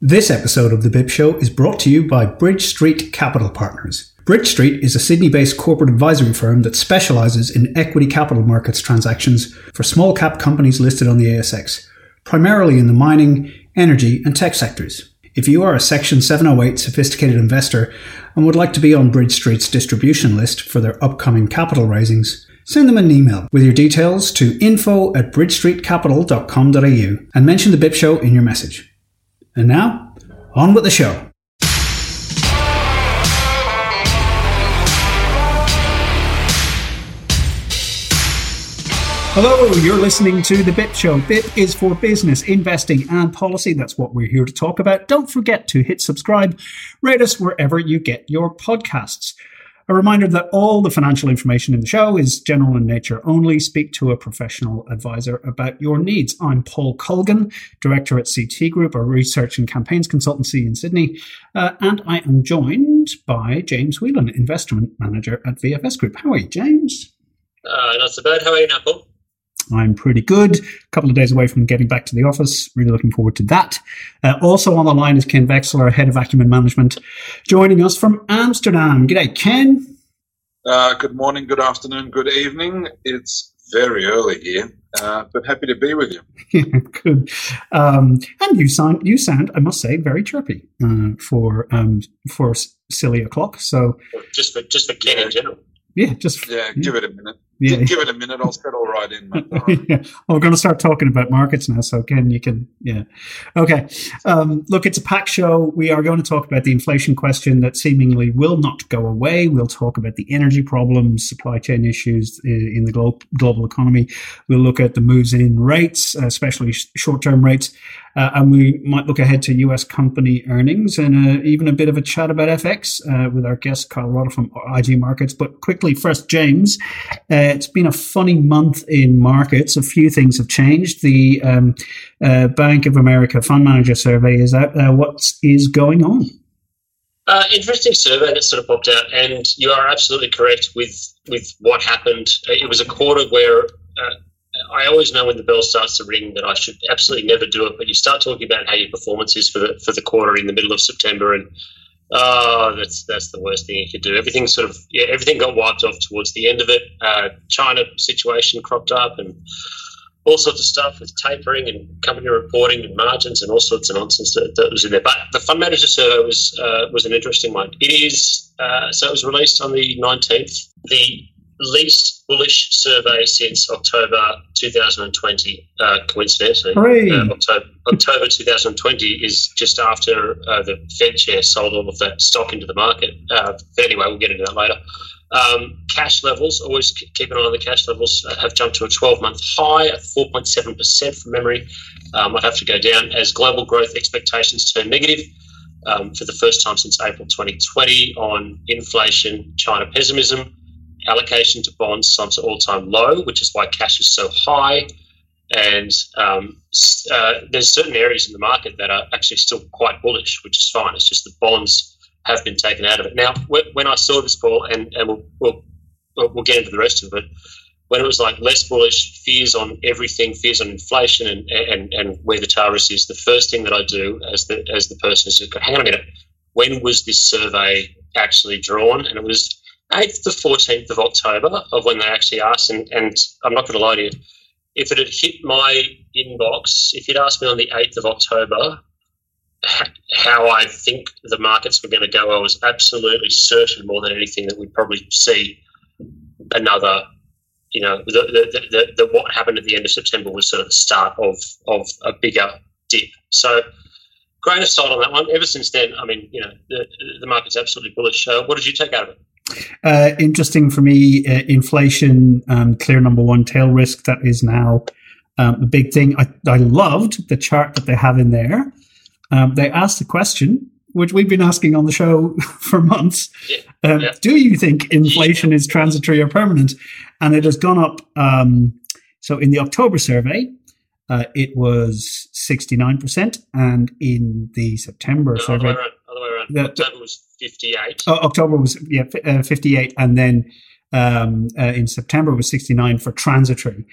This episode of The BIP Show is brought to you by Bridge Street Capital Partners. Bridge Street is a Sydney based corporate advisory firm that specialises in equity capital markets transactions for small cap companies listed on the ASX, primarily in the mining, energy, and tech sectors. If you are a Section 708 sophisticated investor and would like to be on Bridge Street's distribution list for their upcoming capital raisings, send them an email with your details to info at bridgestreetcapital.com.au and mention the BIP Show in your message. And now, on with the show. Hello, you're listening to The BIP Show. BIP is for business, investing, and policy. That's what we're here to talk about. Don't forget to hit subscribe, rate us wherever you get your podcasts. A reminder that all the financial information in the show is general in nature only. Speak to a professional advisor about your needs. I'm Paul Colgan, director at CT Group, a research and campaigns consultancy in Sydney, uh, and I am joined by James Whelan, investment manager at VFS Group. How are you, James? Uh, not so bad. How are you now, Paul? I'm pretty good. A couple of days away from getting back to the office. Really looking forward to that. Uh, also on the line is Ken Veksler, head of Acumen Management, joining us from Amsterdam. G'day, Ken. Uh, good morning, good afternoon, good evening. It's very early here, uh, but happy to be with you. good. Um, and you sound, you sound, I must say, very chirpy uh, for um, for silly o'clock. So just for just for Ken in general. Yeah, just yeah, yeah. give it a minute. Yeah. Give it a minute. I'll settle right in. yeah. Well, we're going to start talking about markets now. So, Ken, you can, yeah. Okay. Um, look, it's a packed show. We are going to talk about the inflation question that seemingly will not go away. We'll talk about the energy problems, supply chain issues in the global, global economy. We'll look at the moves in rates, especially short term rates. Uh, and we might look ahead to US company earnings and uh, even a bit of a chat about FX uh, with our guest, Kyle Rodda from IG Markets. But quickly, first, James, uh, it's been a funny month in markets. A few things have changed. The um, uh, Bank of America Fund Manager Survey is out there. What is going on? Uh, interesting survey that sort of popped out, and you are absolutely correct with with what happened. It was a quarter where I always know when the bell starts to ring that I should absolutely never do it. But you start talking about how your performance is for the for the quarter in the middle of September, and oh, that's that's the worst thing you could do. Everything sort of yeah, everything got wiped off towards the end of it. Uh, China situation cropped up, and all sorts of stuff with tapering and company reporting and margins and all sorts of nonsense that, that was in there. But the fund manager survey was uh, was an interesting one. It is uh, so it was released on the nineteenth. The least bullish survey since October 2020, uh, coincidentally. Uh, October, October 2020 is just after uh, the Fed chair sold all of that stock into the market. Uh, anyway, we'll get into that later. Um, cash levels, always keep an eye on the cash levels, uh, have jumped to a 12 month high at 4.7% from memory. Um, I'd have to go down as global growth expectations turn negative. Um, for the first time since April 2020 on inflation, China pessimism, allocation to bonds is to all-time low, which is why cash is so high. And um, uh, there's certain areas in the market that are actually still quite bullish, which is fine. It's just the bonds have been taken out of it. Now, when I saw this, Paul, and, and we'll, we'll, we'll get into the rest of it, when it was like less bullish, fears on everything, fears on inflation, and, and, and where the tail risk is, the first thing that I do as the as the person is, hang on a minute, when was this survey actually drawn? And it was 8th to 14th of October of when they actually asked, and, and I'm not going to lie to you, if it had hit my inbox, if you'd asked me on the 8th of October how I think the markets were going to go, I was absolutely certain more than anything that we'd probably see another, you know, the, the, the, the what happened at the end of September was sort of the start of, of a bigger dip. So, grain of salt on that one. Ever since then, I mean, you know, the, the market's absolutely bullish. Uh, what did you take out of it? Uh, interesting for me, uh, inflation, um, clear number one tail risk that is now Um, the big thing I, I loved the chart that they have in there. Um, they asked a question which we've been asking on the show for months. Yeah. Um, Yeah. Do you think inflation is transitory or permanent? And it has gone up. Um, so in the October survey, uh, it was 69%. And in the September No, other way survey, around. Other way around. That- October was 58. oh, October was yeah, f- uh, 58. And then um, uh, in September was 69 for transitory.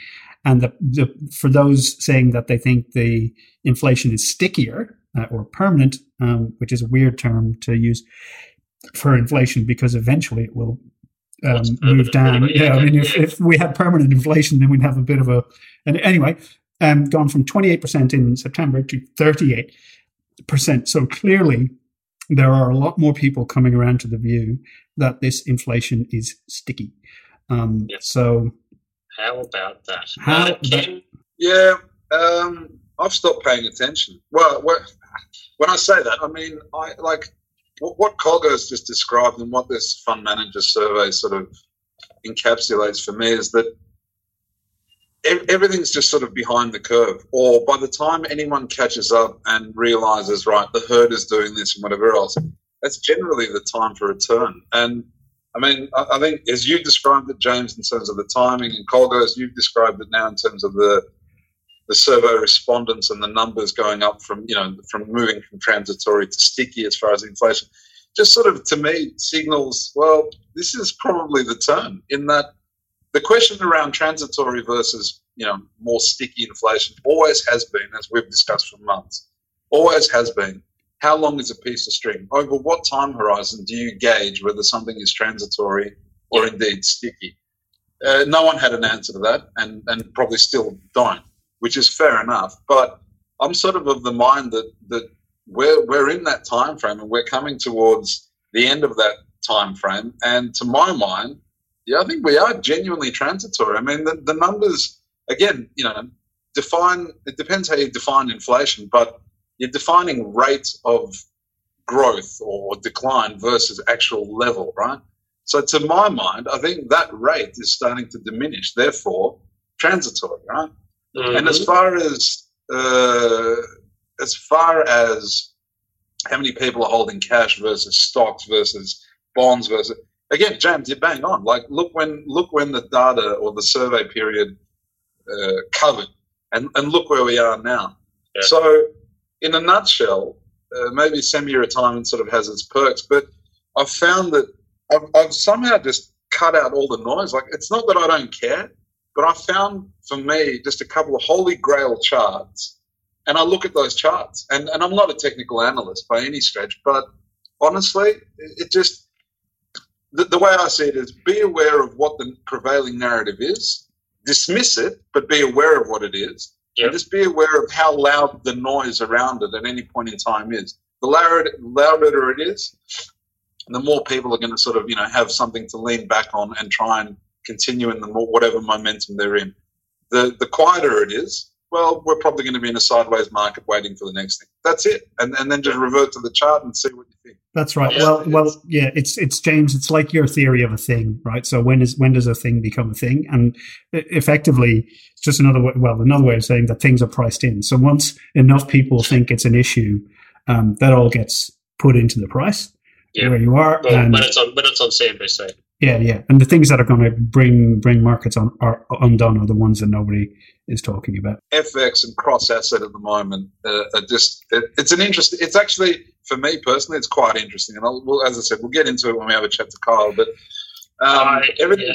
And the, the, for those saying that they think the inflation is stickier uh, or permanent, um, which is a weird term to use for inflation because eventually it will um, move down. anyway? Yeah, I mean, if, Yeah. if we had permanent inflation, then we'd have a bit of a. And anyway, um, gone from 28% in September to 38%. So clearly, there are a lot more people coming around to the view that this inflation is sticky. Um, Yes. So How about that? How uh, Ken, Yeah, um, I've stopped paying attention. Well, when I say that, I mean I like what, what Colgo's just described and what this fund manager survey sort of encapsulates for me is that ev- everything's just sort of behind the curve. Or by the time anyone catches up and realizes, right, the herd is doing this and whatever else, that's generally the time for a turn. And I mean, I, I think as you described it, James, in terms of the timing, and Colgo, as you've described it now in terms of the the survey respondents and the numbers going up from you know from moving from transitory to sticky as far as inflation, just sort of to me signals well this is probably the turn in that the question around transitory versus you know more sticky inflation always has been as we've discussed for months always has been how long is a piece of string? Over what time horizon do you gauge whether something is transitory or indeed sticky? Uh, no one had an answer to that and, and probably still don't which is fair enough but i'm sort of of the mind that that we're, we're in that time frame and we're coming towards the end of that time frame and to my mind yeah i think we are genuinely transitory. I mean the, the numbers again you know define it depends how you define inflation but you're defining rates of growth or decline versus actual level right? So to my mind i think that rate is starting to diminish therefore transitory right? And as Mhm. far as uh, as far as how many people are holding cash versus stocks versus bonds versus again, James, you're bang on. Like look when look when the data or the survey period uh, covered, and and look where we are now. Yeah. So, in a nutshell, uh, maybe semi-retirement sort of has its perks, but I've found that I've, I've somehow just cut out all the noise. Like it's not that I don't care, but I found for me just a couple of holy grail charts, and I look at those charts, and, and I'm not a technical analyst by any stretch, but honestly, it, it just the, the way I see it is be aware of what the prevailing narrative is, dismiss it, but be aware of what it is, Yep. and just be aware of how loud the noise around it at any point in time is. The louder, louder it is, the more people are going to sort of you know have something to lean back on and try and continue in the more, whatever momentum they're in. The the quieter it is, well, we're probably going to be in a sideways market waiting for the next thing. That's it, and and then just revert to the chart and see what you think. That's right. Yeah, well, well, yeah. It's it's James. It's like your theory of a thing, right? So when is when does a thing become a thing? And effectively, it's just another way. Well, another way of saying that things are priced in. So once enough people think it's an issue, um, that all gets put into the price Yeah. where you are. Well, and when it's on when it's on CNBC. Yeah, yeah. And the things that are going to bring bring markets on are undone are the ones that nobody is talking about. FX and cross asset at the moment uh, are just it, it's an interest. It's actually for me personally, it's quite interesting. And I'll, well, as I said, we'll get into it when we have a chat to Kyle. But um, I- everything.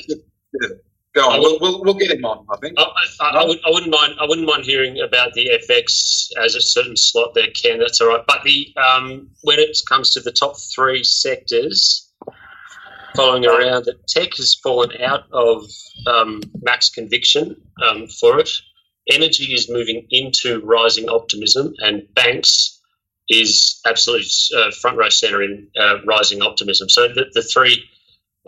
Yeah. Go I on. We'll, we'll, we'll get him on. I think. I, I, I, would, I wouldn't mind. I wouldn't mind hearing about the FX as a certain slot there, Ken. That's all right. But the um, when it comes to the top three sectors, following around, that tech has fallen out of um, max conviction um, for it. Energy is moving into rising optimism, and banks is absolutely uh, front row center in uh, rising optimism. So the, the three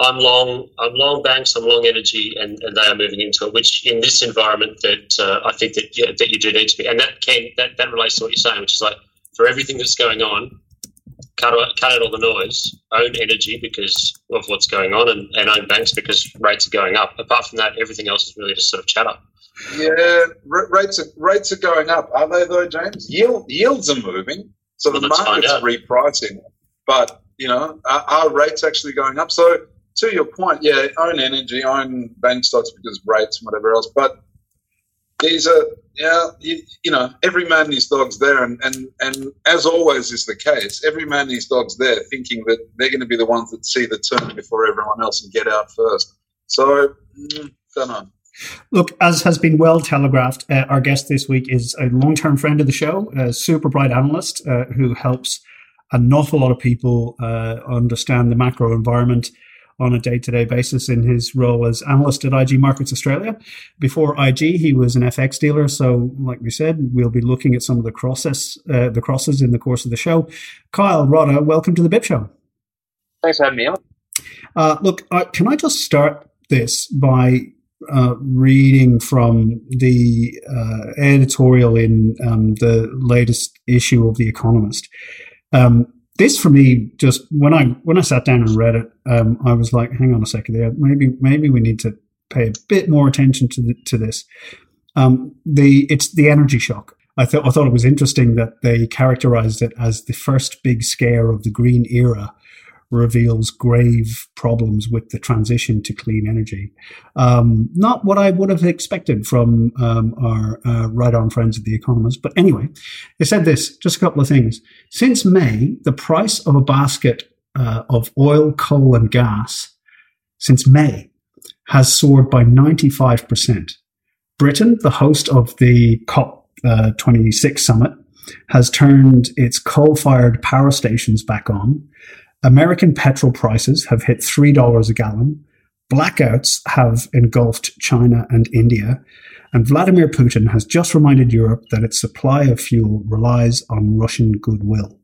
I'm long. I'm long banks. I'm long energy, and, and they are moving into it. Which in this environment, that uh, I think that yeah, that you do need to be, and that can that, that relates to what you're saying, which is like for everything that's going on, cut out, cut out all the noise, own energy because of what's going on, and, and own banks because rates are going up. Apart from that, everything else is really just sort of chatter. Yeah, rates are rates are going up. Are they though, James? Yield yields are moving, so well, the market's repricing. But you know, are, are, rates actually going up? So to your point, yeah, own energy, own bank stocks because rates and whatever else. But these are yeah, you, you, know, every man and his dog's there, and, and and as always is the case, every man and his dog's there, thinking that they're going to be the ones that see the turn before everyone else and get out first. So, mm, don't know. Look, as has been well telegraphed, uh, our guest this week is a long-term friend of the show, a super bright analyst uh, who helps an awful lot of people uh, understand the macro environment on a day-to-day basis in his role as analyst at IG Markets Australia. Before IG, he was an FX dealer. So, like we said, we'll be looking at some of the crosses, uh, the crosses in the course of the show. Kyle Rodda, welcome to the BIP Show. Thanks for having me on. Uh, look, uh, can I just start this by uh, reading from the uh, editorial in um, the latest issue of The Economist. Um, this for me, just when I when I sat down and read it, um, I was like, "Hang on a second, there. Maybe maybe we need to pay a bit more attention to the, to this." Um, the it's the energy shock. I thought I thought it was interesting that they characterized it as the first big scare of the green era reveals grave problems with the transition to clean energy. Um, not what I would have expected from um, our uh, right on friends at The Economist. But anyway, they said this just a couple of things. Since May, the price of a basket uh, of oil, coal, and gas since May has soared by 95%. Britain, the host of the COP26 uh, summit, has turned its coal fired power stations back on American petrol prices have hit $3 a gallon. Blackouts have engulfed China and India. And Vladimir Putin has just reminded Europe that its supply of fuel relies on Russian goodwill.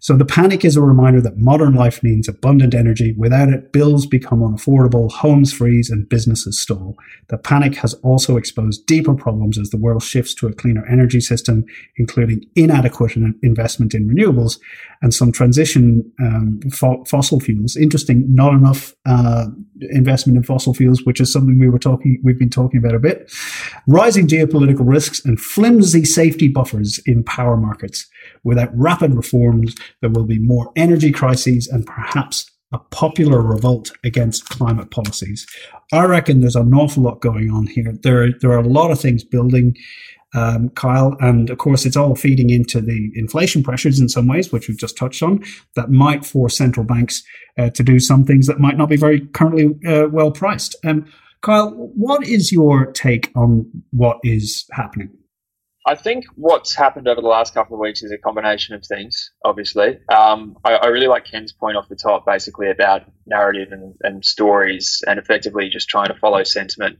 So the panic is a reminder that modern life needs abundant energy. Without it, bills become unaffordable, homes freeze, and businesses stall. The panic has also exposed deeper problems as the world shifts to a cleaner energy system, including inadequate investment in renewables and some transition um, fo- fossil fuels. Interesting, not enough uh, investment in fossil fuels, which is something we were talking, we've been talking about a bit. Rising geopolitical risks and flimsy safety buffers in power markets. Without rapid reforms, there will be more energy crises and perhaps a popular revolt against climate policies. I reckon there's an awful lot going on here. There, there are a lot of things building, um, Kyle, and of course, it's all feeding into the inflation pressures in some ways, which we've just touched on, that might force central banks uh, to do some things that might not be very currently uh, well priced. Um, Kyle, what is your take on what is happening? I think what's happened over the last couple of weeks is a combination of things, obviously. Um, I, I, really like Ken's point off the top, basically about narrative and, and stories and effectively just trying to follow sentiment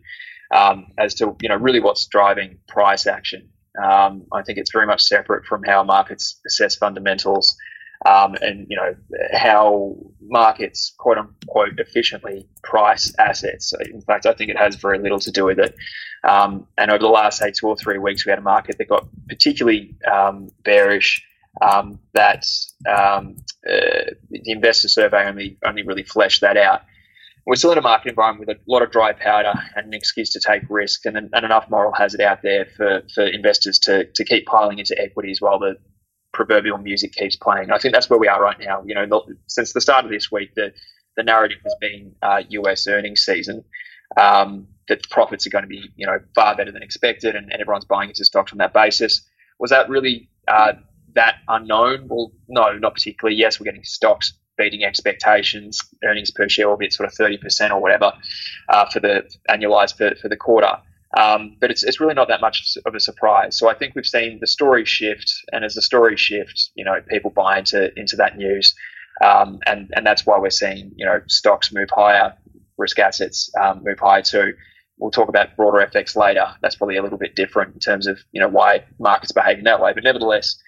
um, as to, you know, really what's driving price action. Um, I think it's very much separate from how markets assess fundamentals um, and you know how markets quote unquote efficiently price assets. In fact, I think it has very little to do with it. Um, and over the last say two or three weeks, we had a market that got particularly um, bearish. Um, that um, uh, the investor survey only only really fleshed that out. We're still in a market environment with a lot of dry powder and an excuse to take risk and, and enough moral hazard out there for, for investors to, to keep piling into equities while the proverbial music keeps playing. I think that's where we are right now. You know, the, since the start of this week, the the narrative has been uh, U.S. earnings season. Um, that profits are going to be, you know, far better than expected, and, and everyone's buying into stocks on that basis. Was that really uh, that unknown? Well, no, not particularly. Yes, we're getting stocks beating expectations, earnings per share, albeit sort of thirty percent or whatever, uh, for the annualized for, for the quarter. Um, but it's, it's really not that much of a surprise. So I think we've seen the story shift, and as the story shifts, you know, people buy into into that news, um, and and that's why we're seeing you know stocks move higher, risk assets um, move higher too. We'll talk about broader FX later. That's probably a little bit different in terms of you know why markets behaving that way. But nevertheless,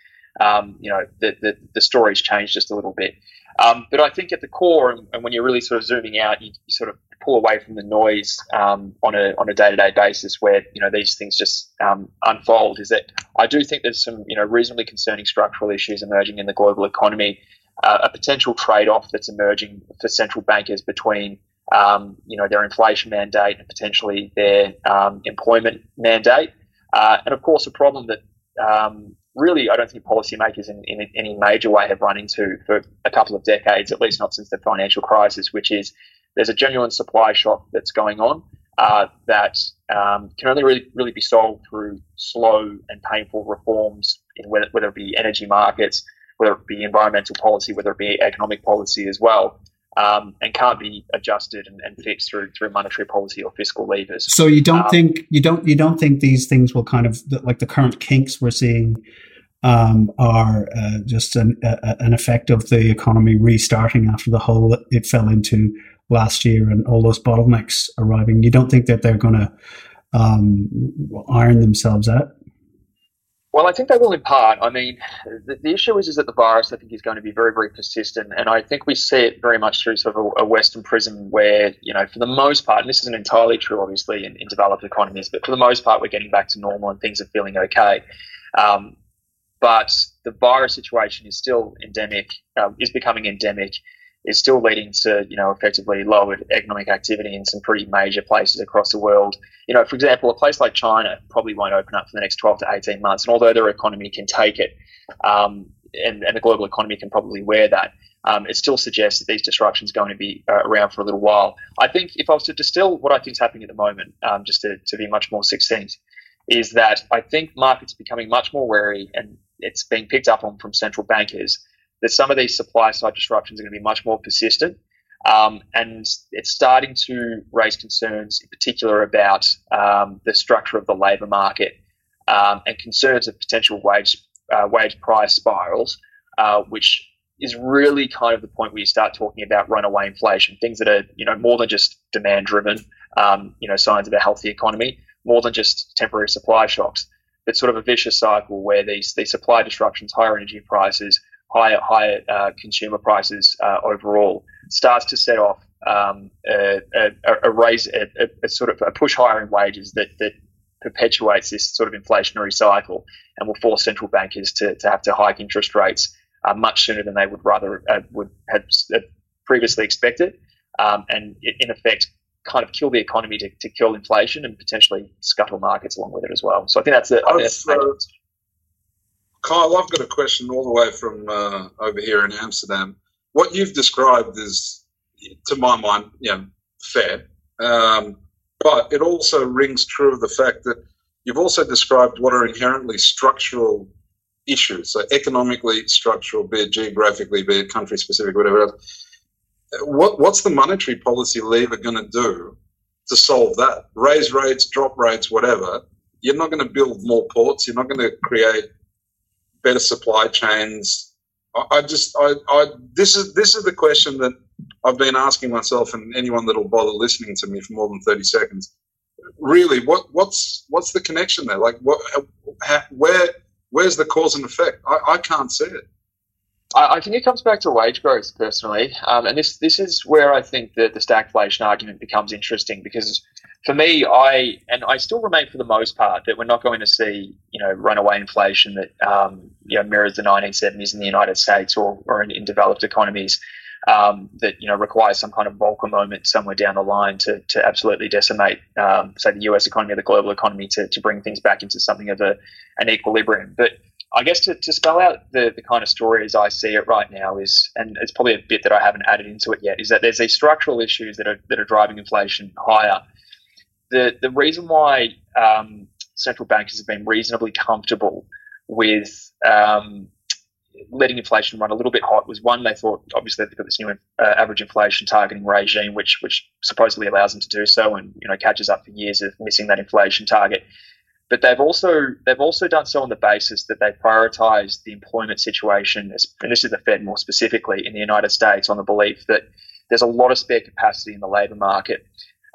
um, you know the, the the story's changed just a little bit. Um, but I think at the core, and, when you're really sort of zooming out, you sort of pull away from the noise um, on a on a day to day basis, where you know these things just um, unfold. Is that I do think there's some you know reasonably concerning structural issues emerging in the global economy. uh, a potential trade-off that's emerging for central bankers between um, you know their inflation mandate and potentially their um, employment mandate, uh, and of course a problem that um, really I don't think policymakers in, in any major way have run into for a couple of decades, at least not since the financial crisis, which is there's a genuine supply shock that's going on uh, that um, can only really, really be solved through slow and painful reforms in whether, whether it be energy markets, whether it be environmental policy, whether it be economic policy as well. Um, and can't be adjusted and, and, fixed through through monetary policy or fiscal levers. So you don't um, think you don't you don't think these things will kind of like the current kinks we're seeing um, are uh, just an, a, an effect of the economy restarting after the hole it fell into last year and all those bottlenecks arriving. You don't think that they're going to um, iron themselves out? Well, I think they will in part. I mean, the, the, issue is, is that the virus, I think, is going to be very, very persistent. And I think we see it very much through sort of a, a Western prism where, you know, for the most part, and this isn't entirely true, obviously, in, in, developed economies, but for the most part, we're getting back to normal and things are feeling okay. Um, but the virus situation is still endemic, uh, is becoming endemic is still leading to, you know, effectively lowered economic activity in some pretty major places across the world. You know, for example, a place like China probably won't open up for the next 12 to 18 months. And although their economy can take it, um, and, and, the global economy can probably wear that, um, it still suggests that these disruptions are going to be uh, around for a little while. I think if I was to distill what I think is happening at the moment, um, just to, to be much more succinct, is that I think markets are becoming much more wary and it's being picked up on from central bankers that some of these supply side disruptions are going to be much more persistent. Um, and it's starting to raise concerns, in particular, about um, the structure of the labour market um, and concerns of potential wage uh, wage price spirals, uh, which is really kind of the point where you start talking about runaway inflation, things that are you know more than just demand driven, um, you know signs of a healthy economy, more than just temporary supply shocks, It's sort of a vicious cycle where these these supply disruptions, higher energy prices, higher higher uh, consumer prices uh, overall starts to set off um, a, a, a, raise a, a, sort of a push higher in wages that that perpetuates this sort of inflationary cycle and will force central bankers to, to have to hike interest rates uh, much sooner than they would rather uh, would have uh, previously expected um, and in effect kind of kill the economy to, to kill inflation and potentially scuttle markets along with it as well. So I think that's the, I think that's Kyle, I've got a question all the way from uh, over here in Amsterdam. What you've described is, to my mind, you know, fair, um, but it also rings true of the fact that you've also described what are inherently structural issues, so economically structural, be it geographically, be it country specific, whatever else. What, what's the monetary policy lever going to do to solve that? Raise rates, drop rates, whatever. You're not going to build more ports. You're not going to create better supply chains. I, I just, I, I, this is this is the question that I've been asking myself, and anyone that will bother listening to me for more than thirty seconds. Really, what what's what's the connection there? Like, what, where where's the cause and effect? I, I can't see it. I, think it comes back to wage growth personally, um, and this this is where I think that the stagflation argument becomes interesting because for me, I and I still remain for the most part that we're not going to see you know runaway inflation that um, you know mirrors the 1970s in the United States or, or in, in developed economies um, that you know requires some kind of Volcker moment somewhere down the line to to absolutely decimate um, say the U.S. economy or the global economy to to bring things back into something of a an equilibrium, but I guess to, to spell out the, the kind of story as I see it right now is, and it's probably a bit that I haven't added into it yet, is that there's these structural issues that are that are driving inflation higher the the reason why um, central bankers have been reasonably comfortable with um, letting inflation run a little bit hot was one they thought obviously they've got this new uh, average inflation targeting regime which which supposedly allows them to do so and you know catches up for years of missing that inflation target. But they've also they've also done so on the basis that they prioritize the employment situation and this is the Fed more specifically in the United States on the belief that there's a lot of spare capacity in the labor market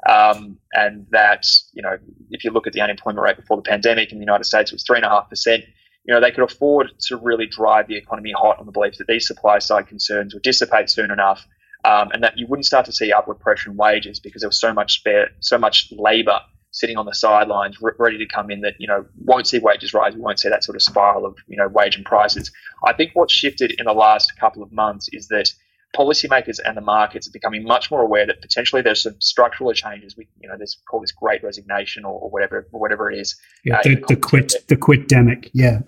um, and that, you know, if you look at the unemployment rate before the pandemic in the United States, it was 3.5%. You know, they could afford to really drive the economy hot on the belief that these supply side concerns would dissipate soon enough um, and that you wouldn't start to see upward pressure in wages because there was so much spare, so much labor sitting on the sidelines, re- ready to come in. That you know won't see wages rise. We won't see that sort of spiral of you know wage and prices. I think what's shifted in the last couple of months is that policymakers and the markets are becoming much more aware that potentially there's some structural changes. We, you know, there's call this great resignation or, or whatever, or whatever it is. Yeah, uh, the, the quit, the quit demic. Yeah.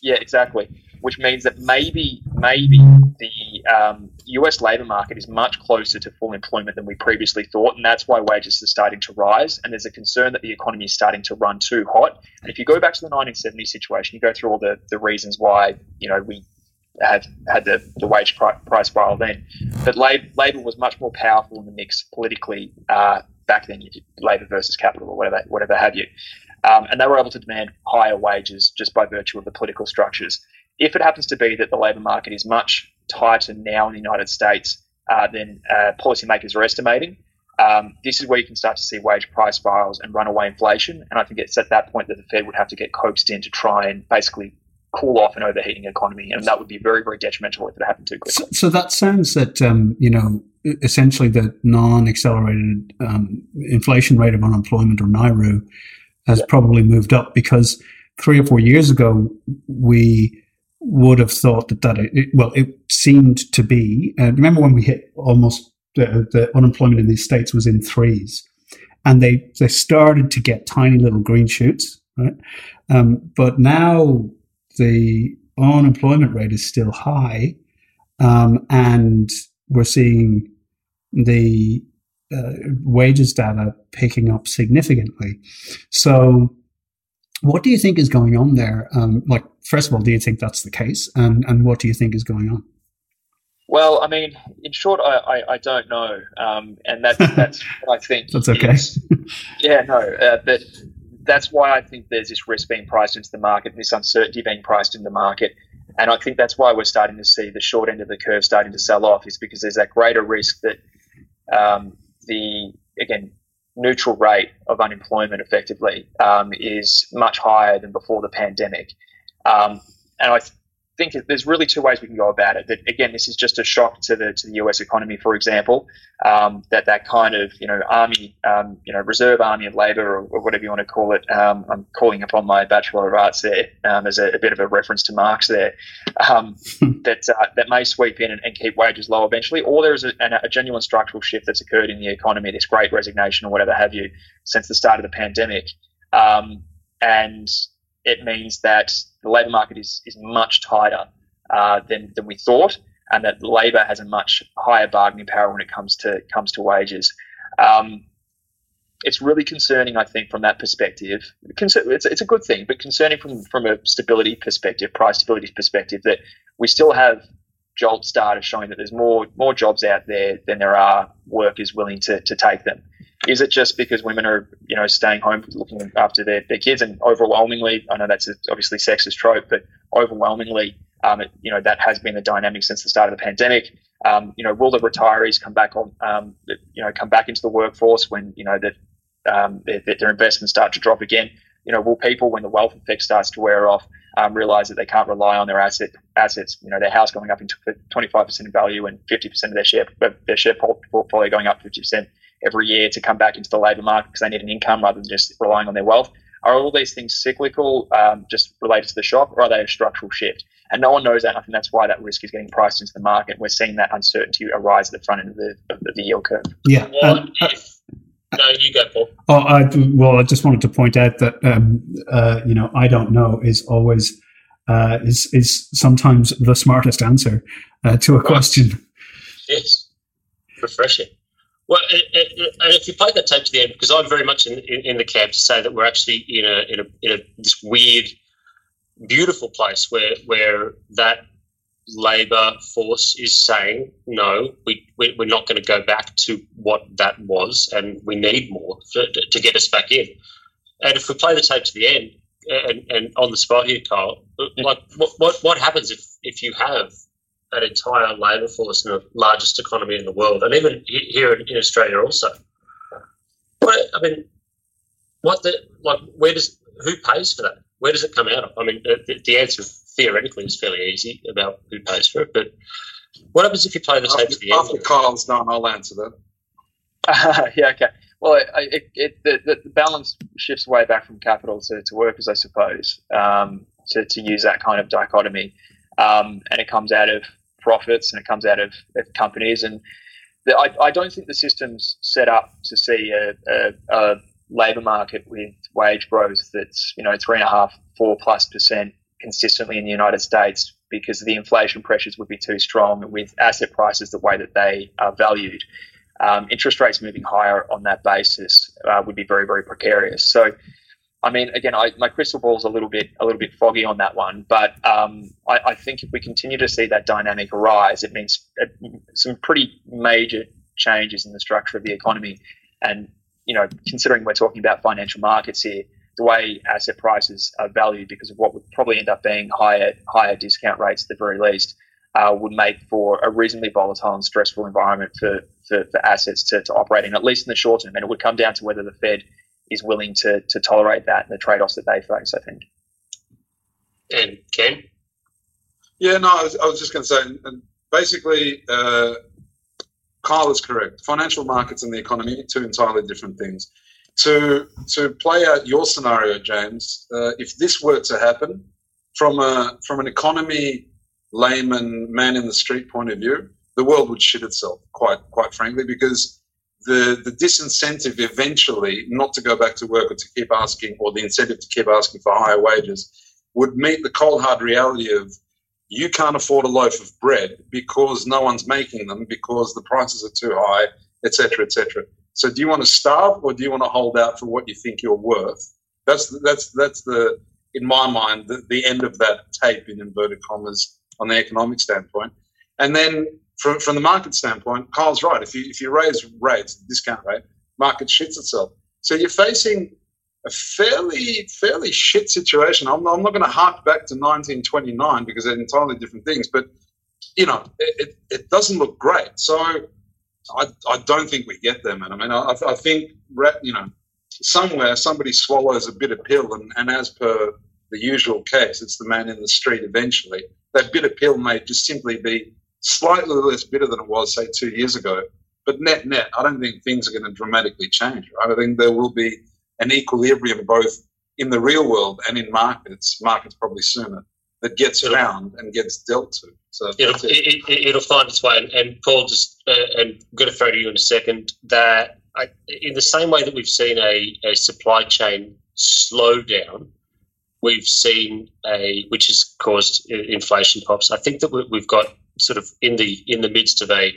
Yeah, exactly. Which means that maybe, maybe the um, U.S. labor market is much closer to full employment than we previously thought, and that's why wages are starting to rise. And there's a concern that the economy is starting to run too hot. And if you go back to the 1970 situation, you go through all the, the reasons why you know we had had the, the wage price spiral then. But Labor Labor was much more powerful in the mix politically uh, back then. Labor versus capital or whatever whatever have you, um, and they were able to demand higher wages just by virtue of the political structures. If it happens to be that the labour market is much tighter now in the United States uh, than uh, policymakers are estimating, um, this is where you can start to see wage price spirals and runaway inflation. And I think it's at that point that the Fed would have to get coaxed in to try and basically cool off an overheating economy, and that would be very, very detrimental if it happened too quickly. So, so that sounds that um, you know essentially the non-accelerated um, inflation rate of unemployment or NAIRU has yeah. probably moved up because three or four years ago we would have thought that that it, well it seemed to be. Uh, remember when we hit almost the, the unemployment in these states was in threes, and they they started to get tiny little green shoots, right? Um, but now the unemployment rate is still high, um, and we're seeing the uh, wages data picking up significantly. So, what do you think is going on there? Um, like, first of all, do you think that's the case, and and what do you think is going on? Well, I mean, in short, I, I, I don't know, um, and that's that's what I think. that's okay. Is, yeah, no, uh, but that's why I think there's this risk being priced into the market, this uncertainty being priced in the market. And I think that's why we're starting to see the short end of the curve starting to sell off, is because there's that greater risk that um, the, again, neutral rate of unemployment effectively um, is much higher than before the pandemic. Um, and I think there's really two ways we can go about it. That again, this is just a shock to the to the U.S. economy, for example. Um, that that kind of you know army, um, you know reserve army of labour or, or, whatever you want to call it. Um, I'm calling upon my bachelor of arts there um, as a, a, bit of a reference to Marx there. Um, that uh, that may sweep in and, and, keep wages low eventually, or there is a, a, genuine structural shift that's occurred in the economy, this great resignation or whatever have you, since the start of the pandemic, um, and it means that the labour market is, is much tighter uh, than, than we thought, and that labour has a much higher bargaining power when it comes to comes to wages. Um, it's really concerning, I think, from that perspective. It's, it's a good thing, but concerning from, from a stability perspective, price stability perspective, that we still have JOLTS data showing that there's more more jobs out there than there are workers willing to, to take them. Is it just because women are, you know, staying home looking after their, their kids? And overwhelmingly, I know that's a, obviously sexist trope, but overwhelmingly, um, it, you know, that has been the dynamic since the start of the pandemic. Um, you know, will the retirees come back on, um, you know, come back into the workforce when, you know, that um, their, their, investments start to drop again? You know, will people, when the wealth effect starts to wear off, um, realize that they can't rely on their asset assets, you know, their house going up in 25% in value and 50% of their share, their share portfolio going up 50% every year to come back into the labour market because they need an income rather than just relying on their wealth. Are all these things cyclical, um, just related to the shock, or are they a structural shift? And no one knows that. And I think that's why that risk is getting priced into the market. We're seeing that uncertainty arise at the front end of the, of the yield curve. Yeah. What um, if? No, you go, Paul. Oh, I, well, I just wanted to point out that um, uh, you know I don't know is always uh, is is sometimes the smartest answer uh, to a question. Yes, refreshing. Well, and if you play that tape to the end, because I'm very much in, in, in, the camp to say that we're actually in a in a, in a this weird, beautiful place where where that labour force is saying no, we, we are not going to go back to what that was, and we need more for, to get us back in. And if we play the tape to the end, and, and on the spot here, Kyle, like what, what what happens if if you have an entire labour force in the largest economy in the world, and even here in, Australia also. What, I mean, what the like? Where does who pays for that? Where does it come out of? I mean, the, the answer theoretically is fairly easy about who pays for it, but what happens if you play the tape to the end? After Kyle's done, I'll answer that. Uh, yeah, okay. well, it, it, the, the, balance shifts way back from capital to, to workers, I suppose, um, to, to use that kind of dichotomy. Um, and it comes out of profits and it comes out of, of companies. And the, I, I, don't think the system's set up to see a, a, a labour market with wage growth that's, you know, three and a half, four plus percent consistently in the United States because the inflation pressures would be too strong with asset prices the way that they are valued. Um, interest rates moving higher on that basis uh, would be very, very precarious. So, I mean, again, I, my crystal ball is a little bit, a little bit foggy on that one. But um, I, I, think if we continue to see that dynamic arise, it means some pretty major changes in the structure of the economy. And you know, considering we're talking about financial markets here, the way asset prices are valued because of what would probably end up being higher higher discount rates at the very least uh, would make for a reasonably volatile and stressful environment for, for, for assets to, to operate in, at least in the short term. And it would come down to whether the Fed is willing to, to tolerate that and the trade offs that they face, I think. And Ken? Yeah, no, I was, I was just going to say, and basically, uh, Kyle is correct. Financial markets and the economy, two entirely different things to to play out your scenario, James, uh, if this were to happen from a from an economy layman man in the street point of view, the world would shit itself, quite quite frankly, because the the disincentive eventually not to go back to work or to keep asking, or the incentive to keep asking for higher wages, would meet the cold hard reality of you can't afford a loaf of bread because no one's making them because the prices are too high, etc., etc. So do you want to starve or do you want to hold out for what you think you're worth? That's that's that's the in my mind the, the end of that tape in inverted commas on the economic standpoint. And then from from the market standpoint, Kyle's right. If you if you raise rates, discount rate, market shits itself. So you're facing a fairly fairly shit situation. I'm, I'm not going to hark back to 1929 because they're entirely different things, but you know it, it, it doesn't look great. So I, I don't think we get there, man. I mean, I, I think, you know, somewhere somebody swallows a bitter pill, and, and as per the usual case, it's the man in the street eventually. That bitter pill may just simply be slightly less bitter than it was, say, two years ago. But net, net, I don't think things are going to dramatically change. Right? I think there will be an equilibrium both in the real world and in markets, markets probably sooner, that gets around and gets dealt to. So it'll, it. will it, find its way. And, and Paul, just uh, and I'm going to throw to you in a second that I, in the same way that we've seen a, a supply chain slow down, we've seen a which has caused inflation pops. I think that we've got sort of in the in the midst of a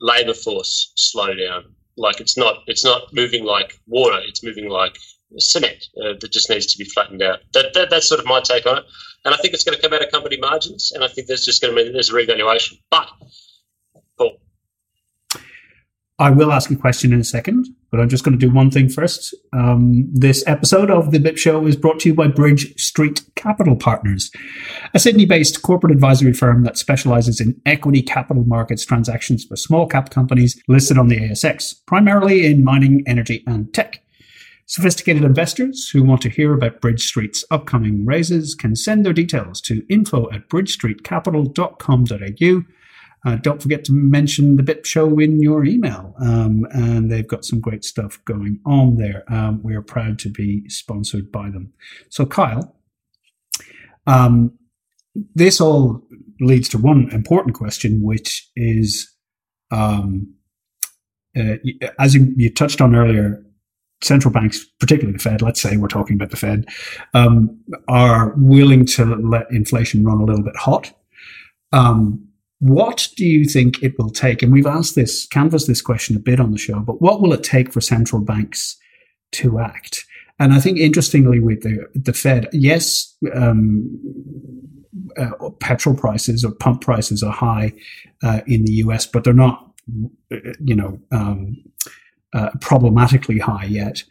labour force slowdown. Like it's not it's not moving like water; it's moving like cement uh, that just needs to be flattened out. That, that, that's sort of my take on it. And I think it's going to come out of company margins, and I think there's just going to be there's a revaluation. But Paul, I will ask a question in a second, but I'm just going to do one thing first. Um, this episode of the BIP Show is brought to you by Bridge Street Capital Partners, a Sydney-based corporate advisory firm that specializes in equity capital markets transactions for small cap companies listed on the ASX, primarily in mining, energy, and tech. Sophisticated investors who want to hear about Bridge Street's upcoming raises can send their details to info at bridgestreetcapital.com.au. Uh, don't forget to mention the BIP show in your email. Um, and they've got some great stuff going on there. Um, we are proud to be sponsored by them. So, Kyle, um, this all leads to one important question, which is um, uh, as you, you touched on earlier, central banks, particularly the Fed, let's say we're talking about the Fed, um, are willing to let inflation run a little bit hot. Um, what do you think it will take? And we've asked this, canvassed this question a bit on the show, but what will it take for central banks to act? And I think interestingly with the, the Fed, yes, um, uh, petrol prices or pump prices are high uh, in the US, but they're not, you know, um, uh, problematically high yet.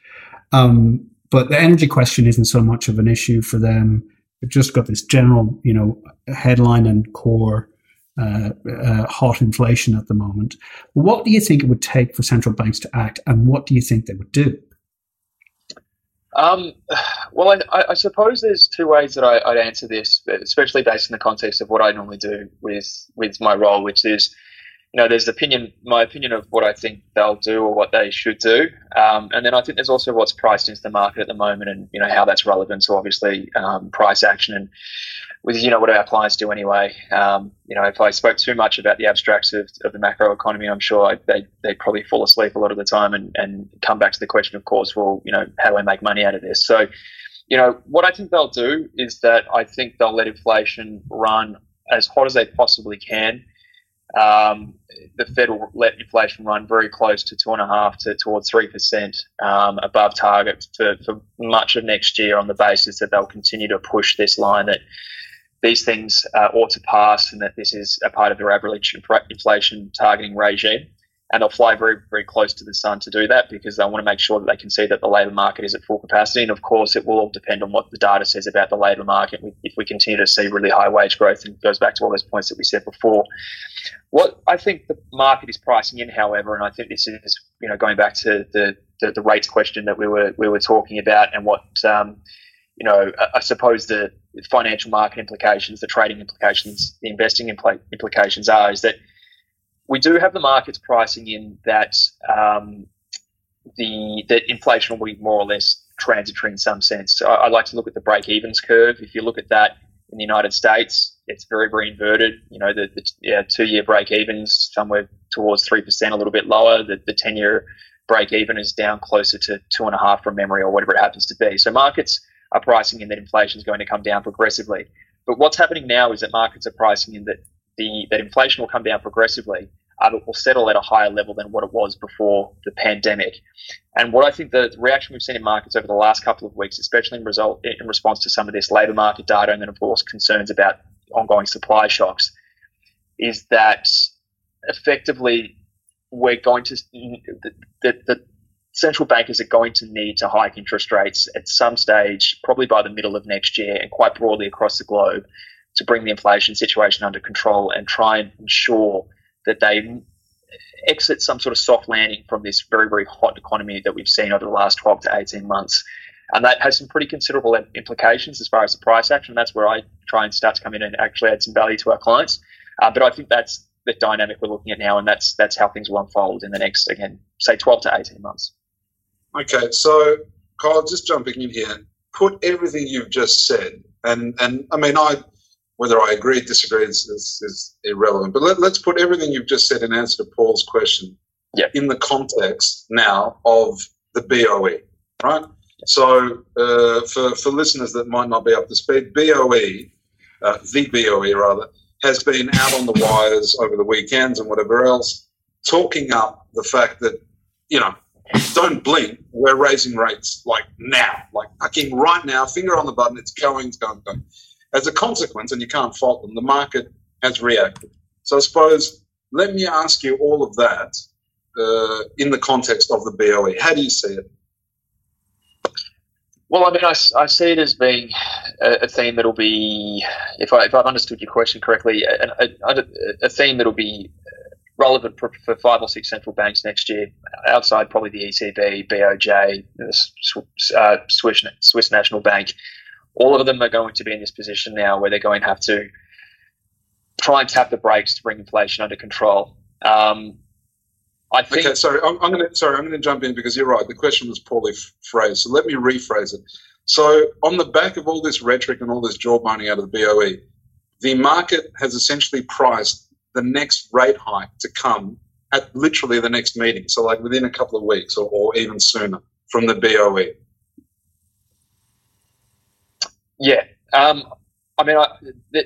Um, but the energy question isn't so much of an issue for them. They've just got this general, you know, headline and core uh, uh, hot inflation at the moment. What do you think it would take for central banks to act, and what do you think they would do? Um, well, I, I, suppose there's two ways that I, would answer this, especially based in the context of what I normally do with with my role, which is you know, there's opinion, my opinion of what I think they'll do or what they should do, um, and then I think there's also what's priced into the market at the moment, and you know how that's relevant to obviously um, price action and with you know what our clients do anyway. Um, you know, if I spoke too much about the abstracts of, of the macro economy, I'm sure I, they they probably fall asleep a lot of the time and and come back to the question, of course, well, you know, how do I make money out of this? So, you know, what I think they'll do is that I think they'll let inflation run as hot as they possibly can um, the Fed will let inflation run very close to two and a half to towards three percent um, above target for, for much of next year on the basis that they'll continue to push this line that these things uh, ought to pass and that this is a part of their average inflation targeting regime and they'll fly very, very close to the sun to do that because they want to make sure that they can see that the labour market is at full capacity. And of course, it will all depend on what the data says about the labour market. If we continue to see really high wage growth, and goes back to all those points that we said before. What I think the market is pricing in, however, and I think this is you know going back to the the, the rates question that we were we were talking about, and what um, you know I, suppose the financial market implications, the trading implications, the investing impl- implications are is that we do have the markets pricing in that um, the that inflation will be more or less transitory in some sense. So I, I like to look at the break evens curve. If you look at that in the United States, it's very very inverted. You know the, the yeah, two year break evens somewhere towards three percent, a little bit lower. The, the ten year break even is down closer to two and a half from memory or whatever it happens to be. So markets are pricing in that inflation is going to come down progressively. But what's happening now is that markets are pricing in that the that inflation will come down progressively, uh, but will settle at a higher level than what it was before the pandemic. And what I think the reaction we've seen in markets over the last couple of weeks, especially in result in response to some of this labour market data, and then of course concerns about ongoing supply shocks, is that effectively we're going to the, the, the central bankers are going to need to hike interest rates at some stage, probably by the middle of next year, and quite broadly across the globe to bring the inflation situation under control and try and ensure that they exit some sort of soft landing from this very, very hot economy that we've seen over the last 12 to 18 months. And that has some pretty considerable implications as far as the price action. That's where I try and start to come in and actually add some value to our clients. Uh, but I think that's the dynamic we're looking at now, and that's that's how things will unfold in the next, again, say 12 to 18 months. Okay, so Kyle, just jumping in here, put everything you've just said, and and I mean, I whether I agree, disagree is, is, is irrelevant. But let, us put everything you've just said in answer to Paul's question yep. in the context now of the BOE, right? So uh, for, for listeners that might not be up to speed, BOE, uh, the BOE rather, has been out on the wires over the weekends and whatever else, talking up the fact that, you know, don't blink, we're raising rates like now, like fucking right now, finger on the button, it's going, it's going, it's going. As a consequence, and you can't fault them, the market has reacted. So I suppose let me ask you all of that uh, in the context of the BOE. How do you see it? Well, I mean, I, I see it as being a, a theme that'll be, if, I, if I've understood your question correctly, a, a, a theme that'll be relevant for, for, five or six central banks next year, outside probably the ECB, BOJ, the uh, Swiss, Swiss National Bank all of them are going to be in this position now where they're going to have to try and tap the brakes to bring inflation under control. Um, I think. Okay, sorry, I'm, I'm going to sorry, I'm going to jump in because you're right. The question was poorly phrased, so let me rephrase it. So, on the back of all this rhetoric and all this jawboning out of the BOE, the market has essentially priced the next rate hike to come at literally the next meeting. So, like within a couple of weeks or, or even sooner from the BOE. Yeah. Um, I mean, I,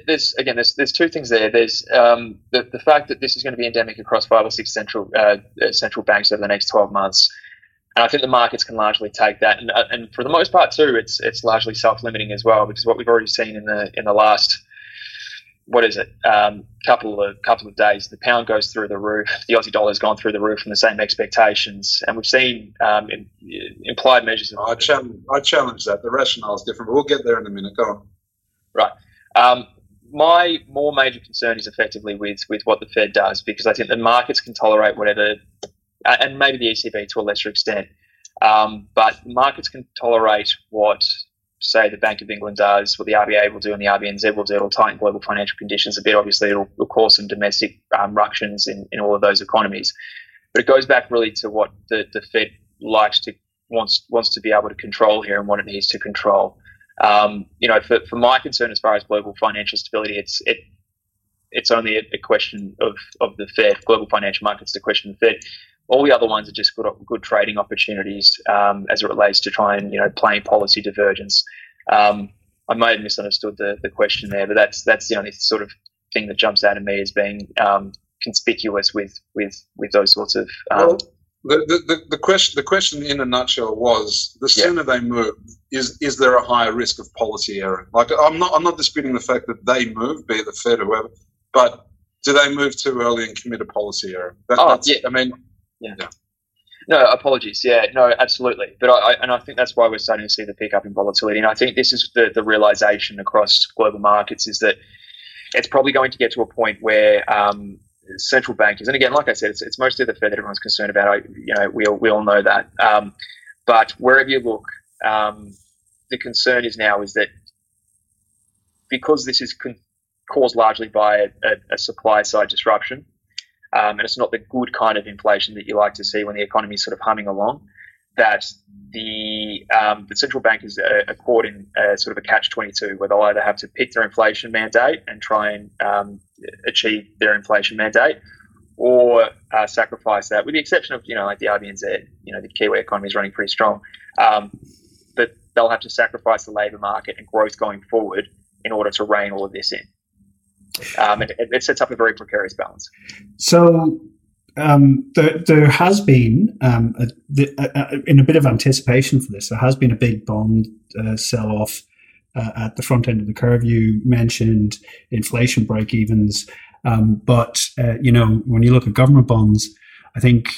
there's again, there's there's two things there. There's um, the the fact that this is going to be endemic across five or six central uh, uh central banks over the next 12 months, and I think the markets can largely take that. And uh, and for the most part too, it's it's largely self limiting as well because what we've already seen in the in the last what is it? Um, couple of couple of days, the pound goes through the roof. The Aussie dollar's gone through the roof from the same expectations, and we've seen um, in, implied measures. I challenge, I challenge that. The rationale is different. But we'll get there in a minute. Go on. Right. Um, my more major concern is effectively with with what the Fed does because I think the markets can tolerate whatever, and maybe the ECB to a lesser extent, um, but markets can tolerate what say the Bank of England does, what the RBA will do, and the RBNZ will do, it'll tighten global financial conditions a bit. Obviously, it'll, it'll cause some domestic um, ructions in, in all of those economies. But it goes back really to what the, the Fed likes to wants wants to be able to control here and what it needs to control. Um, you know, for, for my concern as far as global financial stability, it's it it's only a, a, question of, of the Fed. Global financial markets, the question of the Fed. All the other ones are just good good trading opportunities um, as it relates to trying you know playing policy divergence. Um, I may have misunderstood the, the question there, but that's that's the only sort of thing that jumps out at me as being um, conspicuous with with with those sorts of. Um, well, the, the, the question the question in a nutshell was the sooner yeah. they move is is there a higher risk of policy error like i'm not i'm not disputing the fact that they move be it the fed or whoever but do they move too early and commit a policy error that, oh, yeah. i mean yeah. yeah. No, apologies. Yeah, no, absolutely. But I, I, and I think that's why we're starting to see the pickup in volatility. And I think this is the, the realization across global markets is that it's probably going to get to a point where um, central bankers, and again, like I said, it's, it's mostly the Fed that everyone's concerned about. I, you know, we all, we all know that. Um, but wherever you look, um, the concern is now is that because this is con- caused largely by a, a, a supply side disruption, um, and it's not the good kind of inflation that you like to see when the economy is sort of humming along, that the um, the central bankers are, are caught in sort of a catch twenty two, where they'll either have to pick their inflation mandate and try and um, achieve their inflation mandate, or uh, sacrifice that, with the exception of you know like the RBNZ, you know the Kiwi economy is running pretty strong, um, but they'll have to sacrifice the labour market and growth going forward in order to rein all of this in. Um, it, it sets up a very precarious balance. So um, there, there has been, um, a, a, in a bit of anticipation for this, there has been a big bond uh, sell off uh, at the front end of the curve. You mentioned inflation break evens, um, but uh, you know when you look at government bonds, I think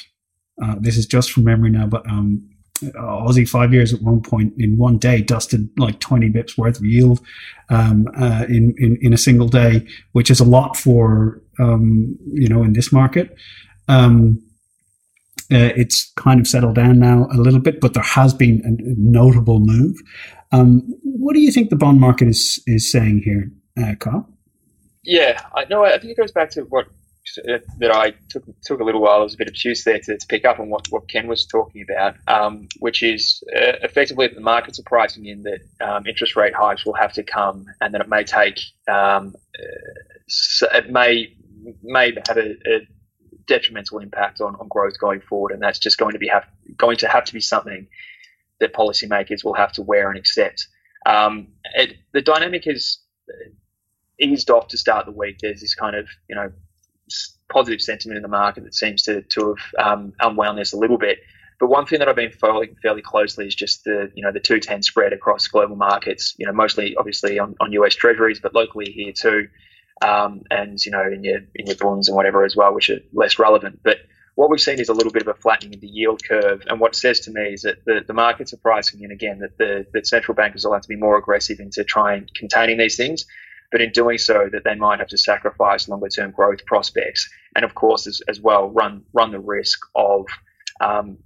uh, this is just from memory now, but um, Aussie five years at one point in one day dusted like 20 bips worth of yield um, uh, in, in, in a single day, which is a lot for um, you know in this market. Um, uh, it's kind of settled down now a little bit, but there has been a notable move. Um, what do you think the bond market is is saying here, uh, Kyle? Yeah, I know. I think it goes back to what uh, that I took took a little while. I was a bit obtuse there to, to pick up on what, what Ken was talking about, um, which is uh, effectively that the markets are pricing in that um, interest rate hikes will have to come, and that it may take um, uh, it may may have a, a detrimental impact on, on growth going forward, and that's just going to be have going to have to be something that policymakers will have to wear and accept. Um, it, the dynamic is eased off to start the week. There's this kind of you know positive sentiment in the market that seems to to have um, unwound this a little bit. But one thing that I've been following fairly closely is just the you know the two ten spread across global markets. You know mostly obviously on, on US Treasuries, but locally here too um, and you know in your in your bonds and whatever as well, which are less relevant. But what we've seen is a little bit of a flattening of the yield curve, and what it says to me is that the, the markets are pricing in again that the that central bankers will have to be more aggressive into trying containing these things. But in doing so, that they might have to sacrifice longer term growth prospects, and of course, as, as well, run run the risk of um,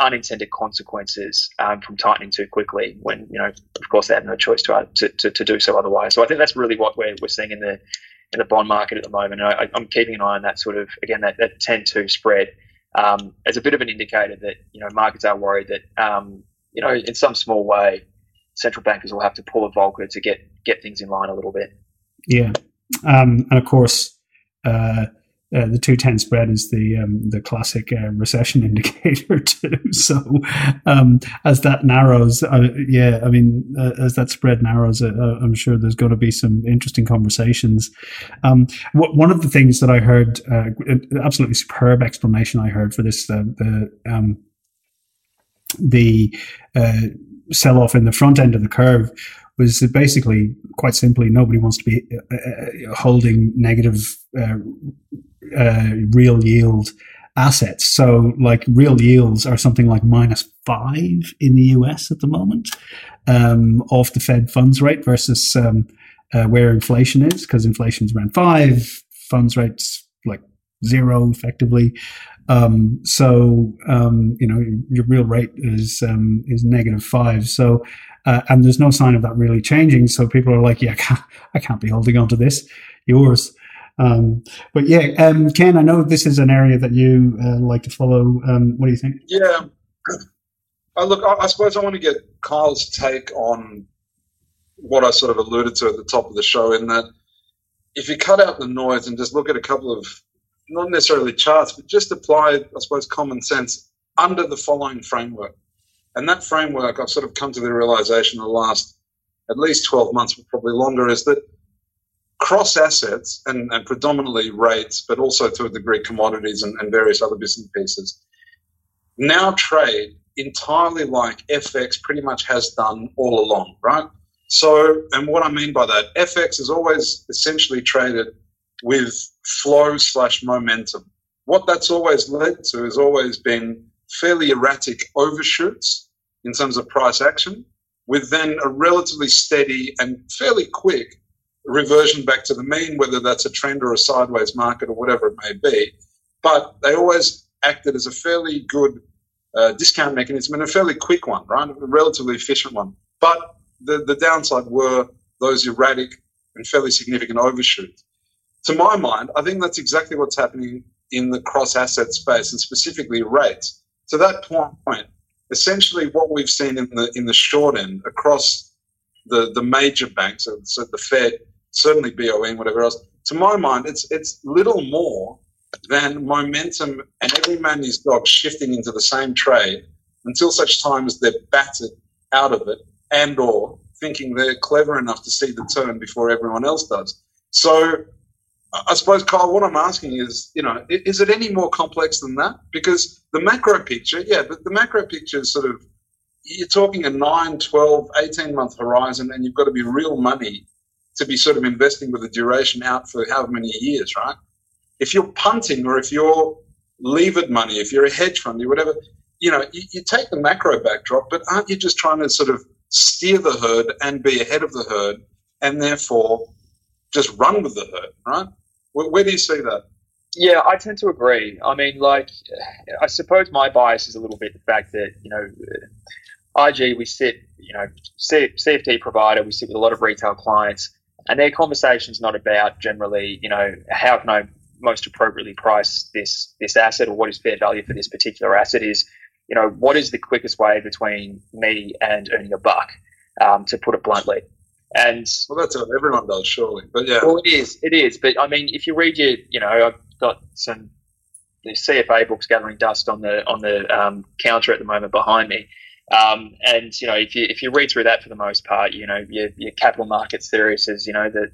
unintended consequences um, from tightening too quickly when you know of course they have no choice to, to, to, to, do so otherwise so I think that's really what we're, we're seeing in the in the bond market at the moment. And I, am keeping an eye on that sort of again that, that 10-2 spread um, as a bit of an indicator that you know markets are worried that um, you know in some small way central bankers will have to pull a Volcker to get get things in line a little bit. Yeah, um, and of course. Uh, uh, the 210 spread is the um, the classic uh, recession indicator too. So um, as that narrows, uh, yeah, I mean, uh, as that spread narrows, uh, I'm sure there's going to be some interesting conversations. Um, w- one of the things that I heard, absolutely superb explanation I heard for this, the um, the sell off in the front end of the curve was basically quite simply nobody wants to be uh, holding negative uh, uh, real yield assets. So, like real yields are something like minus five in the US at the moment um, off the Fed funds rate versus um, uh, where inflation is, because inflation is around five, funds rates like zero effectively. Um, so um, you know your real rate is um, is negative five. So uh, and there's no sign of that really changing. So people are like, yeah, I can't, I can't be holding on to this. Yours. Um, but yeah, um, Ken, I know this is an area that you uh, like to follow. Um, what do you think? Yeah. Uh, look, I, I suppose I want to get Kyle's take on what I sort of alluded to at the top of the show in that if you cut out the noise and just look at a couple of not necessarily charts, but just apply, I suppose, common sense under the following framework. And that framework, I've sort of come to the realization in the last at least 12 months, but probably longer, is that cross assets and, and predominantly rates, but also to a degree commodities and, and various other bits and pieces, now trade entirely like FX pretty much has done all along, right? So, and what I mean by that, FX is always essentially traded with flow slash momentum. What that's always led to has always been fairly erratic overshoots in terms of price action, with then a relatively steady and fairly quick reversion back to the mean, whether that's a trend or a sideways market or whatever it may be. But they always acted as a fairly good uh, discount mechanism and a fairly quick one, right? A relatively efficient one. But the, the downside were those erratic and fairly significant overshoots. To my mind, I think that's exactly what's happening in the cross asset space and specifically rates. To that point, essentially what we've seen in the in the short end across the, the major banks, so the Fed, certainly BOE whatever else, to my mind, it's it's little more than momentum and every man his dog shifting into the same trade until such time as they're battered out of it and or thinking they're clever enough to see the turn before everyone else does. So I suppose, Kyle, what I'm asking is, you know, is it any more complex than that? Because the macro picture, yeah, but the macro picture is sort of, you're talking a 9, 12, 18 month horizon, and you've got to be real money to be sort of investing with a duration out for however many years, right? If you're punting or if you're levered money, if you're a hedge fund, or whatever, you know, you, you take the macro backdrop, but aren't you just trying to sort of steer the herd and be ahead of the herd and therefore just run with the herd, right? Where, where do you see that? Yeah, I tend to agree. I mean, like, I suppose my bias is a little bit the fact that, you know, IG, we sit, you know, CFD provider, we sit with a lot of retail clients, and their conversation's not about generally, you know, how can I most appropriately price this this asset or what is fair value for this particular asset is, you know, what is the quickest way between me and earning a buck, um, to put it bluntly. And well, that's what everyone does, surely. But yeah, well, it is, it is. But I mean, if you read your, you know, I've got some the CFA books gathering dust on the on the um, counter at the moment behind me. Um, and you know, if you if you read through that for the most part, you know, your, your capital markets theory says, you know, that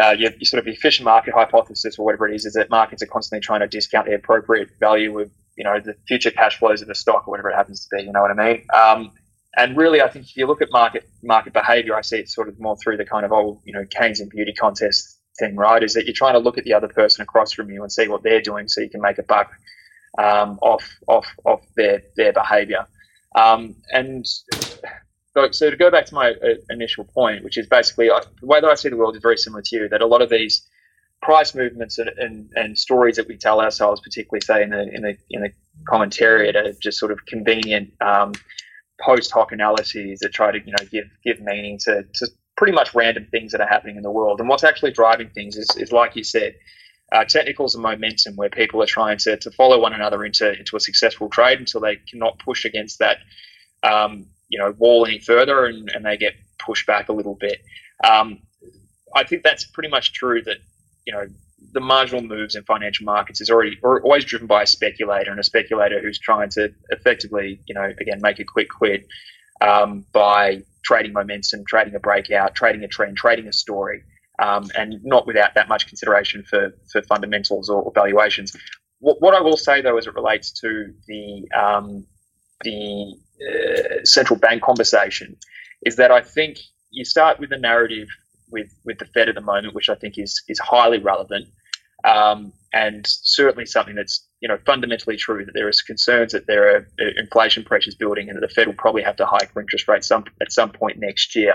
uh, your, your, sort of efficient market hypothesis or whatever it is, is that markets are constantly trying to discount the appropriate value of you know the future cash flows of the stock or whatever it happens to be. You know what I mean? Um, and really, I think if you look at market market behavior, I see it sort of more through the kind of old, you know, Keynes and beauty contest thing, right? Is that you're trying to look at the other person across from you and see what they're doing, so you can make a buck um, off off off their their behavior. Um, and so, so, to go back to my uh, initial point, which is basically I, the way that I see the world is very similar to you. That a lot of these price movements and, and, and stories that we tell ourselves, particularly say in the in the in the commentariat, are just sort of convenient. Um, post hoc analyses that try to you know give give meaning to, to pretty much random things that are happening in the world. And what's actually driving things is, is like you said, uh, technicals and momentum, where people are trying to, to follow one another into into a successful trade until they cannot push against that um, you know wall any further, and, and they get pushed back a little bit. Um, I think that's pretty much true. That you know the marginal moves in financial markets is already or always driven by a speculator and a speculator who's trying to effectively, you know, again, make a quick quid um, by trading momentum, trading a breakout, trading a trend, trading a story, um, and not without that much consideration for, for fundamentals or, or valuations. What, what, I will say, though, as it relates to the um, the uh, central bank conversation, is that I think you start with a narrative with with the Fed at the moment, which I think is is highly relevant, um, and certainly something that's you know fundamentally true that there is concerns that there are uh, inflation pressures building, and that the Fed will probably have to hike interest rates some at some point next year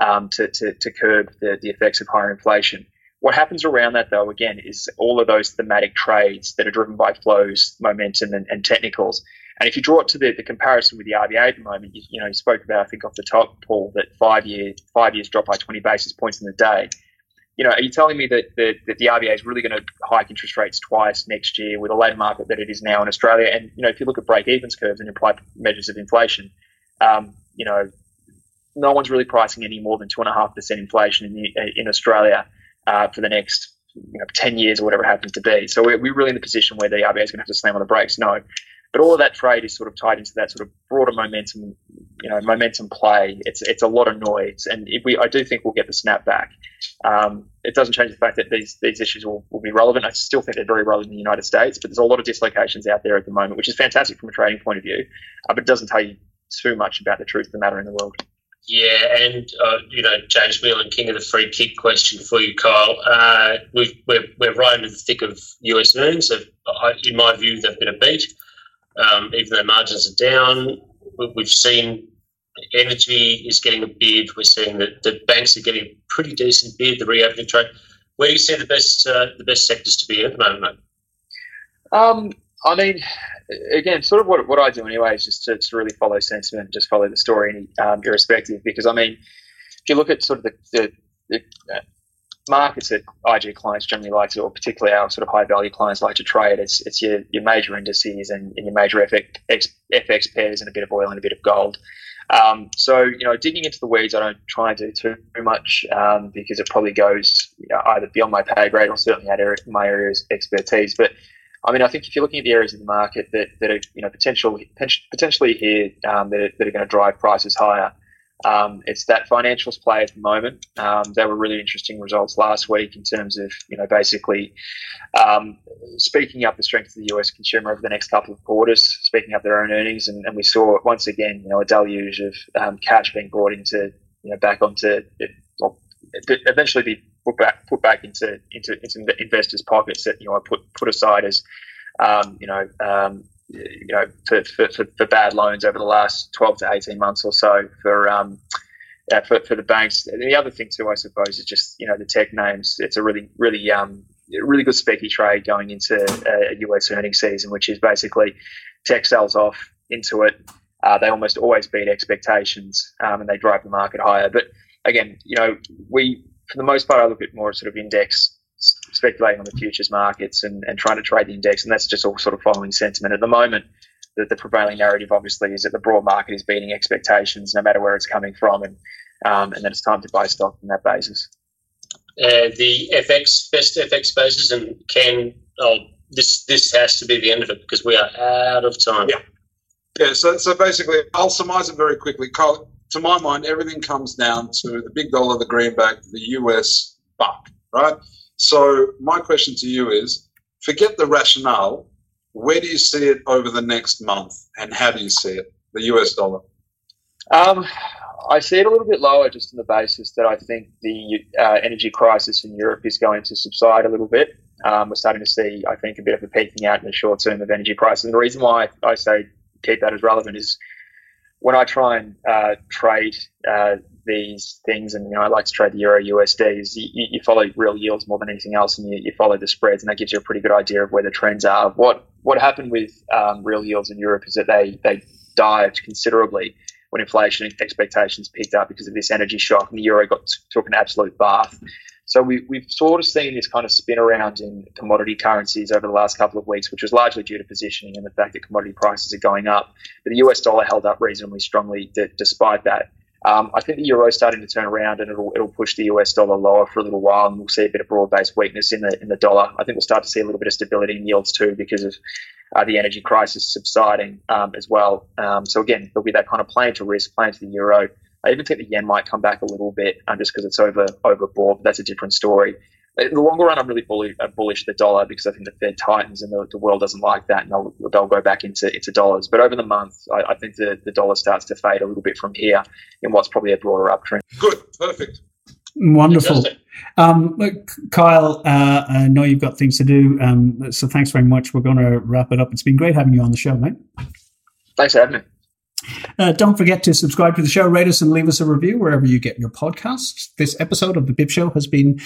um, to, to, to curb the, the effects of higher inflation. What happens around that, though, again, is all of those thematic trades that are driven by flows, momentum, and, and technicals And if you draw it to the, the comparison with the RBA at the moment, you, you know, you spoke about, I think off the top, Paul, that five year five years drop by 20 basis points in the day. You know, are you telling me that the, that the RBA is really going to hike interest rates twice next year with a labour market that it is now in Australia? And, you know, if you look at break-evens curves and apply measures of inflation, um, you know, no one's really pricing any more than 2.5% inflation in, the, in Australia uh, for the next you know, 10 years or whatever it happens to be. So we're, we're really in the position where the RBA is going to have to slam on the brakes. No. But all of that trade is sort of tied into that sort of broader momentum, you know, momentum play. It's it's a lot of noise, and we I do think we'll get the snap back. Um, it doesn't change the fact that these these issues will, will be relevant. I still think they're very relevant in the United States, but there's a lot of dislocations out there at the moment, which is fantastic from a trading point of view, uh, but it doesn't tell you too much about the truth of the matter in the world. Yeah, and uh, you know, James Whelan, king of the free kick question for you, Kyle. Uh, we are we're right into the thick of US earnings. In my view, they've been a beat, um, even though margins are down. We've seen energy is getting a bid. We're seeing that the banks are getting a pretty decent bid. The reopening trade. Where do you see the best uh, the best sectors to be in at the moment? Um, I mean, again, sort of what, what I do anyway is just to, to really follow sentiment, just follow the story, um, irrespective. Because I mean, if you look at sort of the, the, the markets that IG clients generally like to, or particularly our sort of high value clients like to trade, it's it's your, your major indices and, and your major FX, FX pairs and a bit of oil and a bit of gold. Um, so, you know, digging into the weeds, I don't try and do too much um, because it probably goes you know, either beyond my pay grade or certainly out of my area of expertise. But I mean, I think if you're looking at the areas of the market that, that are you know potential, potentially here um, that, are, that are going to drive prices higher, um, it's that financials play at the moment. Um, there were really interesting results last week in terms of you know basically um, speaking up the strength of the US consumer over the next couple of quarters, speaking up their own earnings, and, and we saw once again you know a deluge of um, cash being brought into you know back onto well, eventually be put back put back into into, into investors' pockets that you know I put put aside as um, you know um, you know for, for, for, bad loans over the last twelve to eighteen months or so for um, uh, for, for the banks. The other thing too, I suppose, is just you know the tech names. It's a really really um really good specky trade going into a US earnings season, which is basically tech sells off into it. Uh, they almost always beat expectations um, and they drive the market higher. But again, you know, we for the most part, I look at more sort of index speculating on the futures markets and, and trying to trade the index, and that's just all sort of following sentiment. At the moment, the, the prevailing narrative obviously is that the broad market is beating expectations, no matter where it's coming from, and um, and then it's time to buy stock on that basis. Uh, the FX best FX basis, and Ken, oh, this this has to be the end of it because we are out of time. Yeah, yeah. So so basically, I'll surmise it very quickly. Kyle, to my mind, everything comes down to the big dollar, the greenback, the US buck, right? So my question to you is, forget the rationale. Where do you see it over the next month, and how do you see it, the US dollar? Um, I see it a little bit lower, just on the basis that I think the uh, energy crisis in Europe is going to subside a little bit. Um, we're starting to see, I think, a bit of a peaking out in the short term of energy prices. And the reason why I say keep that as relevant is when I try and uh, trade uh, these things, and you know, I like to trade the euro USDs, you, you, follow real yields more than anything else, and you, you, follow the spreads, and that gives you a pretty good idea of where the trends are. What what happened with um, real yields in Europe is that they they dived considerably when inflation expectations picked up because of this energy shock, and the euro got took an absolute bath. So we, we've sort of seen this kind of spin around in commodity currencies over the last couple of weeks, which was largely due to positioning and the fact that commodity prices are going up. But the US dollar held up reasonably strongly d- despite that. Um, I think the euro is starting to turn around and it'll, it'll push the US dollar lower for a little while, and we'll see a bit of broad-based weakness in the in the dollar. I think we'll start to see a little bit of stability in yields too because of uh, the energy crisis subsiding um, as well. Um, so again, there'll be that kind of playing to risk, playing to the euro. I even think the yen might come back a little bit um, just because it's over overbought. But that's a different story. In the longer run, I'm really bullish, uh, bullish the dollar because I think the Fed tightens and the, the world doesn't like that, and they'll, they'll go back into into dollars. But over the month, I, I think the, the dollar starts to fade a little bit from here in what's probably a broader uptrend. Good, perfect. Wonderful. Um, Kyle, uh, I know you've got things to do, um, so thanks very much. We're going to wrap it up. It's been great having you on the show, mate. Thanks for having me. Uh, don't forget to subscribe to the show, rate us, and leave us a review wherever you get your podcasts. This episode of The BIP Show has been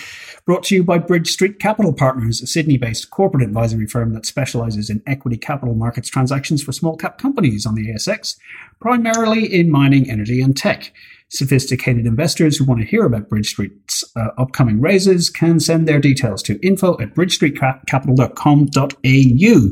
brought to you by Bridge Street Capital Partners, a Sydney based corporate advisory firm that specializes in equity capital markets transactions for small cap companies on the ASX, primarily in mining, energy, and tech. Sophisticated investors who want to hear about Bridge Street's uh, upcoming raises can send their details to info at bridgestreetcapital.com.au.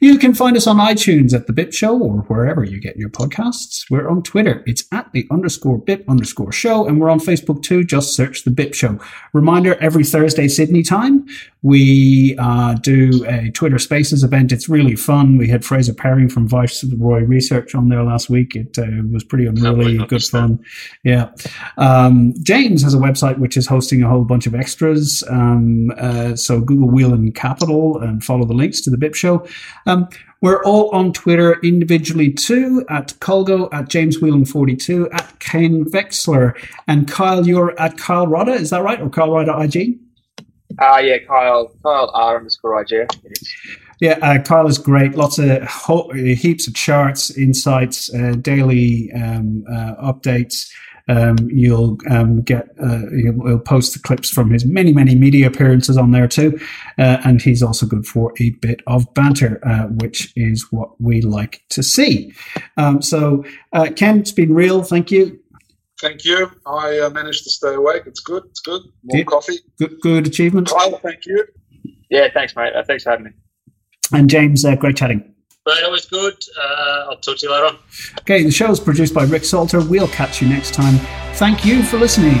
You can find us on iTunes at The Bip Show or wherever you get your podcasts. We're on Twitter. It's at the underscore bip underscore show. And we're on Facebook too. Just search The Bip Show. Reminder every Thursday, Sydney time, we uh, do a Twitter Spaces event. It's really fun. We had Fraser Perring from Viceroy Research on there last week. It uh, was pretty unreally good fun. Yeah. Um, James has a website which is hosting a whole bunch of extras. Um, uh, so Google Whelan Capital and follow the links to the BIP show. Um, we're all on Twitter individually too at Colgo, at James Whelan42, at Ken Veksler. And Kyle, you're at Kyle Rodda, is that right? Or Kyle Rodda IG? Uh, yeah, Kyle, Kyle R underscore IG. Yeah, uh, Kyle is great. Lots of ho- heaps of charts, insights, uh, daily um, uh, updates. Um, you'll um, get uh, he'll, post the clips from his many many media appearances on there too, uh, and he's also good for a bit of banter, uh, which is what we like to see. Um, so, uh, Ken, it's been real. Thank you. Thank you. I uh, managed to stay awake. It's good. It's good. More yeah. coffee. Good, good achievement. Kyle, thank you. Yeah, thanks, mate. Uh, thanks for having me. And James, uh, great chatting. Right, always good. Uh, I'll talk to you later on. Okay, the show is produced by Rick Salter. We'll catch you next time. Thank you for listening.